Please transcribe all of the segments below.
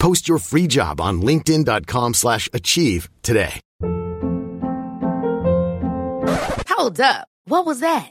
Post your free job on linkedin.com slash achieve today. Hold up. What was that?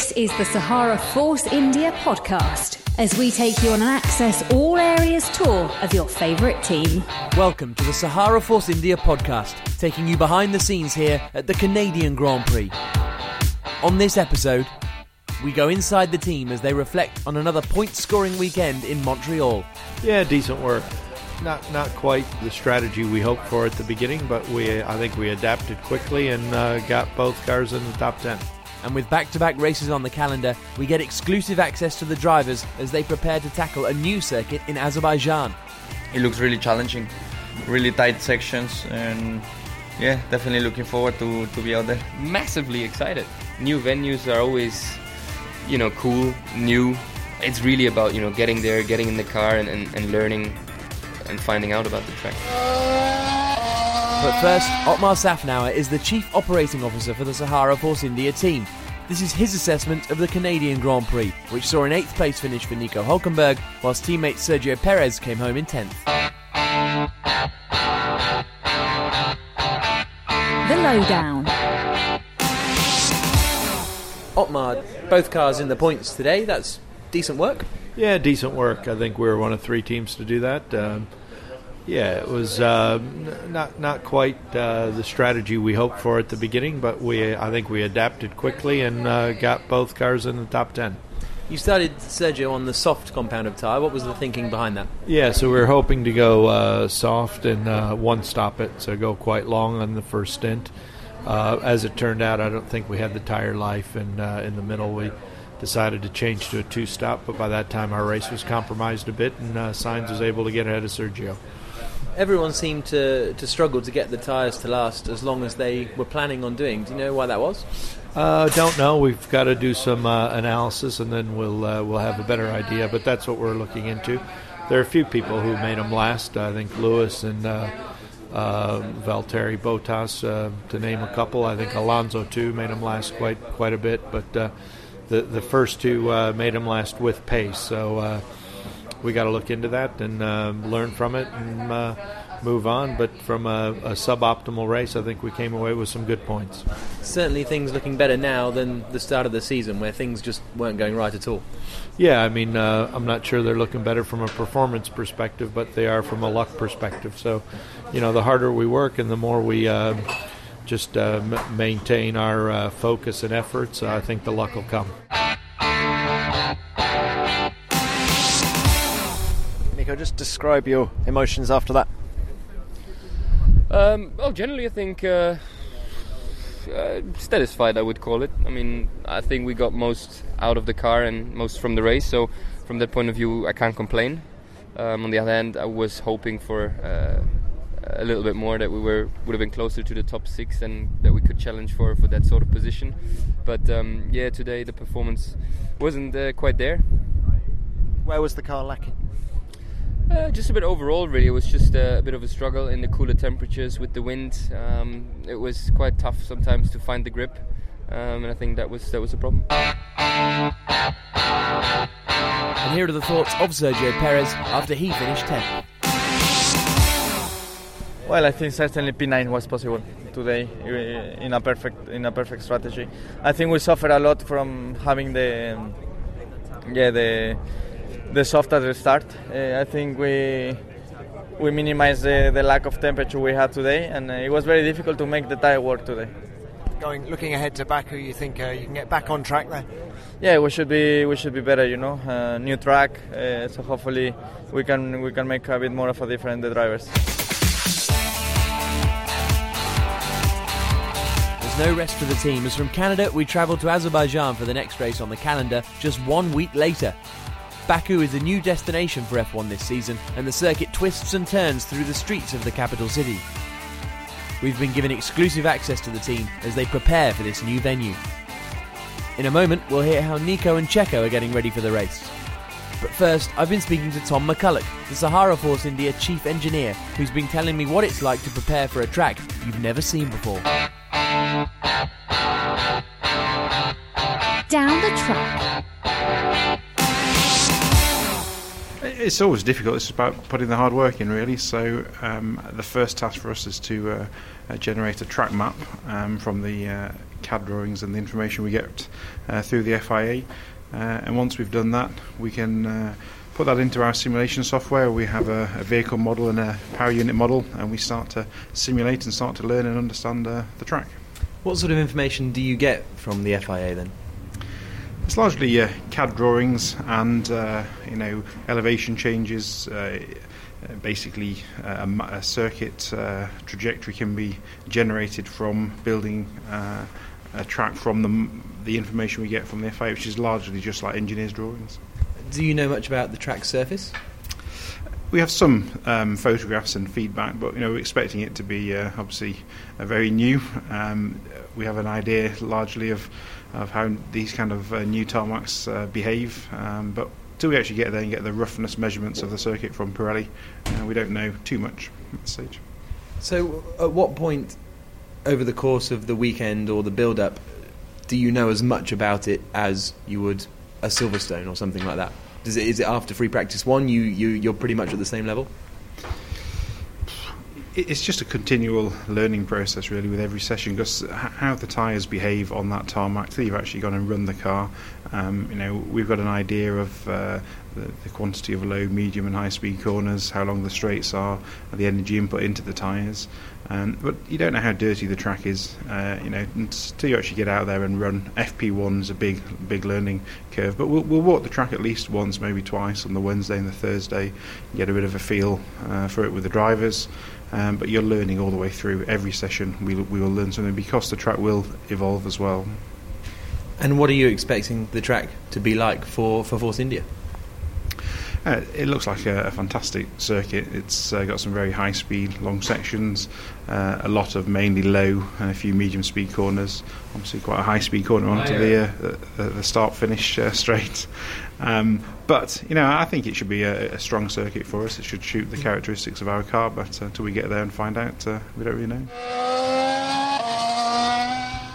This is the Sahara Force India podcast as we take you on an access all areas tour of your favourite team. Welcome to the Sahara Force India podcast, taking you behind the scenes here at the Canadian Grand Prix. On this episode, we go inside the team as they reflect on another point scoring weekend in Montreal. Yeah, decent work. Not not quite the strategy we hoped for at the beginning, but we I think we adapted quickly and uh, got both cars in the top ten. And with back to back races on the calendar, we get exclusive access to the drivers as they prepare to tackle a new circuit in Azerbaijan. It looks really challenging, really tight sections, and yeah, definitely looking forward to, to be out there. Massively excited. New venues are always, you know, cool, new. It's really about, you know, getting there, getting in the car and, and, and learning and finding out about the track. But first, Otmar Szafnauer is the Chief Operating Officer for the Sahara Force India team. This is his assessment of the Canadian Grand Prix, which saw an 8th place finish for Nico Hulkenberg, whilst teammate Sergio Perez came home in 10th. The Lowdown. Otmar, both cars in the points today, that's decent work. Yeah, decent work. I think we were one of three teams to do that. Um, yeah, it was uh, not not quite uh, the strategy we hoped for at the beginning, but we I think we adapted quickly and uh, got both cars in the top ten. You started Sergio on the soft compound of tyre. What was the thinking behind that? Yeah, so we were hoping to go uh, soft and uh, one stop it, so go quite long on the first stint. Uh, as it turned out, I don't think we had the tire life, and uh, in the middle we decided to change to a two stop. But by that time, our race was compromised a bit, and uh, Sainz was able to get ahead of Sergio. Everyone seemed to, to struggle to get the tyres to last as long as they were planning on doing. Do you know why that was? Uh, don't know. We've got to do some uh, analysis, and then we'll uh, we'll have a better idea. But that's what we're looking into. There are a few people who made them last. I think Lewis and uh, uh, Valtteri Bottas, uh, to name a couple. I think Alonso too made them last quite quite a bit. But uh, the the first two made them last with pace. So we got to look into that and uh, learn from it and uh, move on. But from a, a suboptimal race, I think we came away with some good points. Certainly things looking better now than the start of the season where things just weren't going right at all. Yeah, I mean, uh, I'm not sure they're looking better from a performance perspective, but they are from a luck perspective. So, you know, the harder we work and the more we uh, just uh, m- maintain our uh, focus and efforts, I think the luck will come. Nico, just describe your emotions after that. Um, well, generally, I think uh, uh, satisfied. I would call it. I mean, I think we got most out of the car and most from the race. So, from that point of view, I can't complain. Um, on the other hand, I was hoping for uh, a little bit more that we were would have been closer to the top six and that we could challenge for for that sort of position. But um, yeah, today the performance wasn't uh, quite there. Where was the car lacking? Uh, just a bit overall, really. It was just uh, a bit of a struggle in the cooler temperatures with the wind. Um, it was quite tough sometimes to find the grip, um, and I think that was that was a problem. And here are the thoughts of Sergio Perez after he finished 10th. Well, I think certainly P9 was possible today uh, in a perfect in a perfect strategy. I think we suffered a lot from having the um, yeah the the soft at the start. Uh, I think we we minimized the, the lack of temperature we had today, and uh, it was very difficult to make the tire work today. Going, looking ahead to Baku, you think uh, you can get back on track there? Yeah, we should be we should be better. You know, uh, new track, uh, so hopefully we can we can make a bit more of a difference the drivers. There's no rest for the team as from Canada we travel to Azerbaijan for the next race on the calendar just one week later. Baku is a new destination for F1 this season, and the circuit twists and turns through the streets of the capital city. We've been given exclusive access to the team as they prepare for this new venue. In a moment, we'll hear how Nico and Checo are getting ready for the race. But first, I've been speaking to Tom McCullough, the Sahara Force India chief engineer, who's been telling me what it's like to prepare for a track you've never seen before. Down the track. It's always difficult. It's about putting the hard work in, really. So um, the first task for us is to uh, uh, generate a track map um, from the uh, CAD drawings and the information we get uh, through the FIA. Uh, and once we've done that, we can uh, put that into our simulation software. We have a, a, vehicle model and a power unit model, and we start to simulate and start to learn and understand the track. What sort of information do you get from the FIA then? It's largely uh, CAD drawings and uh, you know elevation changes. Uh, basically, uh, a, a, circuit uh, trajectory can be generated from building uh, a track from the, the information we get from the FIA, which is largely just like engineers' drawings. Do you know much about the track surface? We have some um, photographs and feedback, but you know we're expecting it to be obviously very new. Um, we have an idea largely of of how these kind of uh, new tarmacs uh, behave. Um, but until we actually get there and get the roughness measurements of the circuit from Pirelli, uh, we don't know too much at this stage. So, at what point over the course of the weekend or the build up do you know as much about it as you would a Silverstone or something like that? It, is it after free practice one you, you, you're pretty much at the same level? It's just a continual learning process really with every session because how the tyres behave on that tarmac till you've actually gone and run the car um, you know we've got an idea of uh, the, the, quantity of low medium and high speed corners how long the straights are the energy input into the tyres um, but you don't know how dirty the track is uh, you know until you actually get out there and run. FP1 is a big big learning curve but we'll, we'll walk the track at least once maybe twice on the Wednesday and the Thursday get a bit of a feel uh, for it with the drivers um, but you're learning all the way through every session. We, we will learn something because the track will evolve as well. And what are you expecting the track to be like for, for Force India? Uh, it looks like a, a fantastic circuit. It's uh, got some very high speed, long sections, uh, a lot of mainly low and a few medium speed corners. Obviously, quite a high speed corner onto the, uh, the, the start finish uh, straight. Um, but you know, I think it should be a, a, strong circuit for us. It should shoot the characteristics of our car, but uh, until we get there and find out, uh, we don't really know.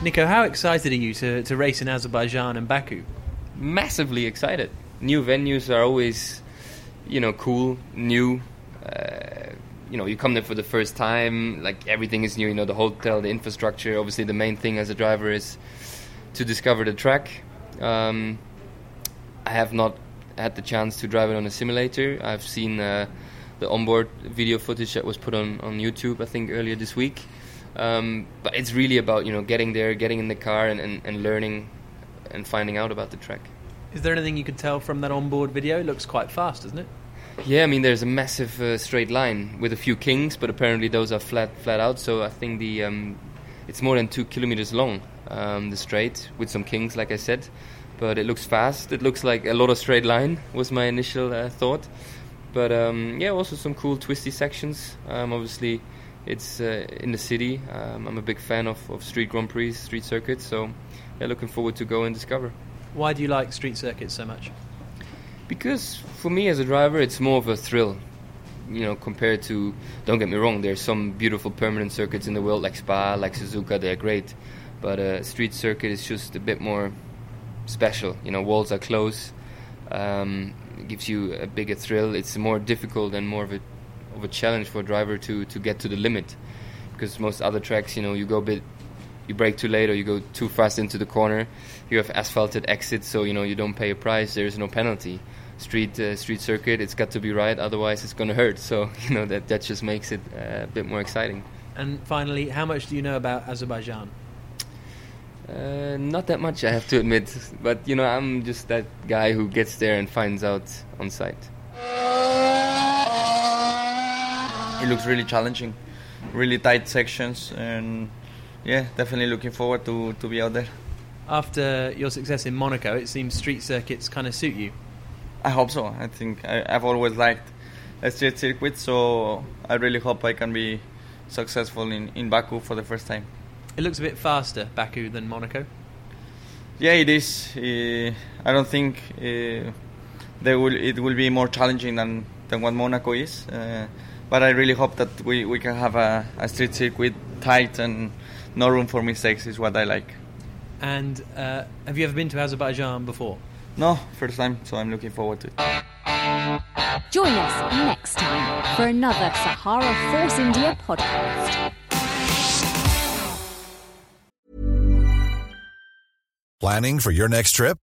Nico, how excited are you to, to race in Azerbaijan and Baku? Massively excited. New venues are always, you know, cool, new. Uh, you know, you come there for the first time, like everything is new. You know, the hotel, the infrastructure. Obviously, the main thing as a driver is to discover the track. Um, I have not had the chance to drive it on a simulator. I've seen uh, the onboard video footage that was put on, on YouTube, I think, earlier this week. Um, but it's really about you know getting there, getting in the car, and, and, and, learning and finding out about the track. Is there anything you can tell from that onboard video? It looks quite fast, doesn't it? Yeah, I mean there's a massive uh, straight line with a few kings, but apparently those are flat flat out. So I think the um, it's more than two kilometers long, um, the straight with some kings, like I said but it looks fast. It looks like a lot of straight line was my initial uh, thought. But um, yeah, also some cool twisty sections. Um, obviously, it's uh, in the city. Um, I'm a big fan of, of street Grand Prix, street circuits. So yeah, looking forward to go and discover. Why do you like street circuits so much? Because for me as a driver, it's more of a thrill. You know, compared to, don't get me wrong, there's some beautiful permanent circuits in the world like Spa, like Suzuka, they're great. But a uh, street circuit is just a bit more special. You know, walls are close. Um, it gives you a bigger thrill. It's more difficult and more of a of a challenge for a driver to to get to the limit, because most other tracks, you know, you go a bit, you brake too late or you go too fast into the corner. You have asphalted exits, so you know you don't pay a price. There is no penalty. street uh, street circuit. It's got to be right, otherwise it's going to hurt. So you know that that just makes it uh, a bit more exciting. And finally, how much do you know about Azerbaijan? Uh, not that much, I have to admit. But you know, I'm just that guy who gets there and finds out on site. It looks really challenging, really tight sections, and yeah, definitely looking forward to, to be out there. After your success in Monaco, it seems street circuits kind of suit you. I hope so. I think I, I've always liked a street circuit, so I really hope I can be successful in, in Baku for the first time. It looks a bit faster, Baku, than Monaco. Yeah, it is. Uh, I don't think uh, they will. It will be more challenging than, than what Monaco is. Uh, but I really hope that we, we can have a, a street circuit tight and no room for mistakes. Is what I like. And uh, have you ever been to Azerbaijan before? No, first time. So I'm looking forward to it. Join us next time for another Sahara Force India podcast. Planning for your next trip?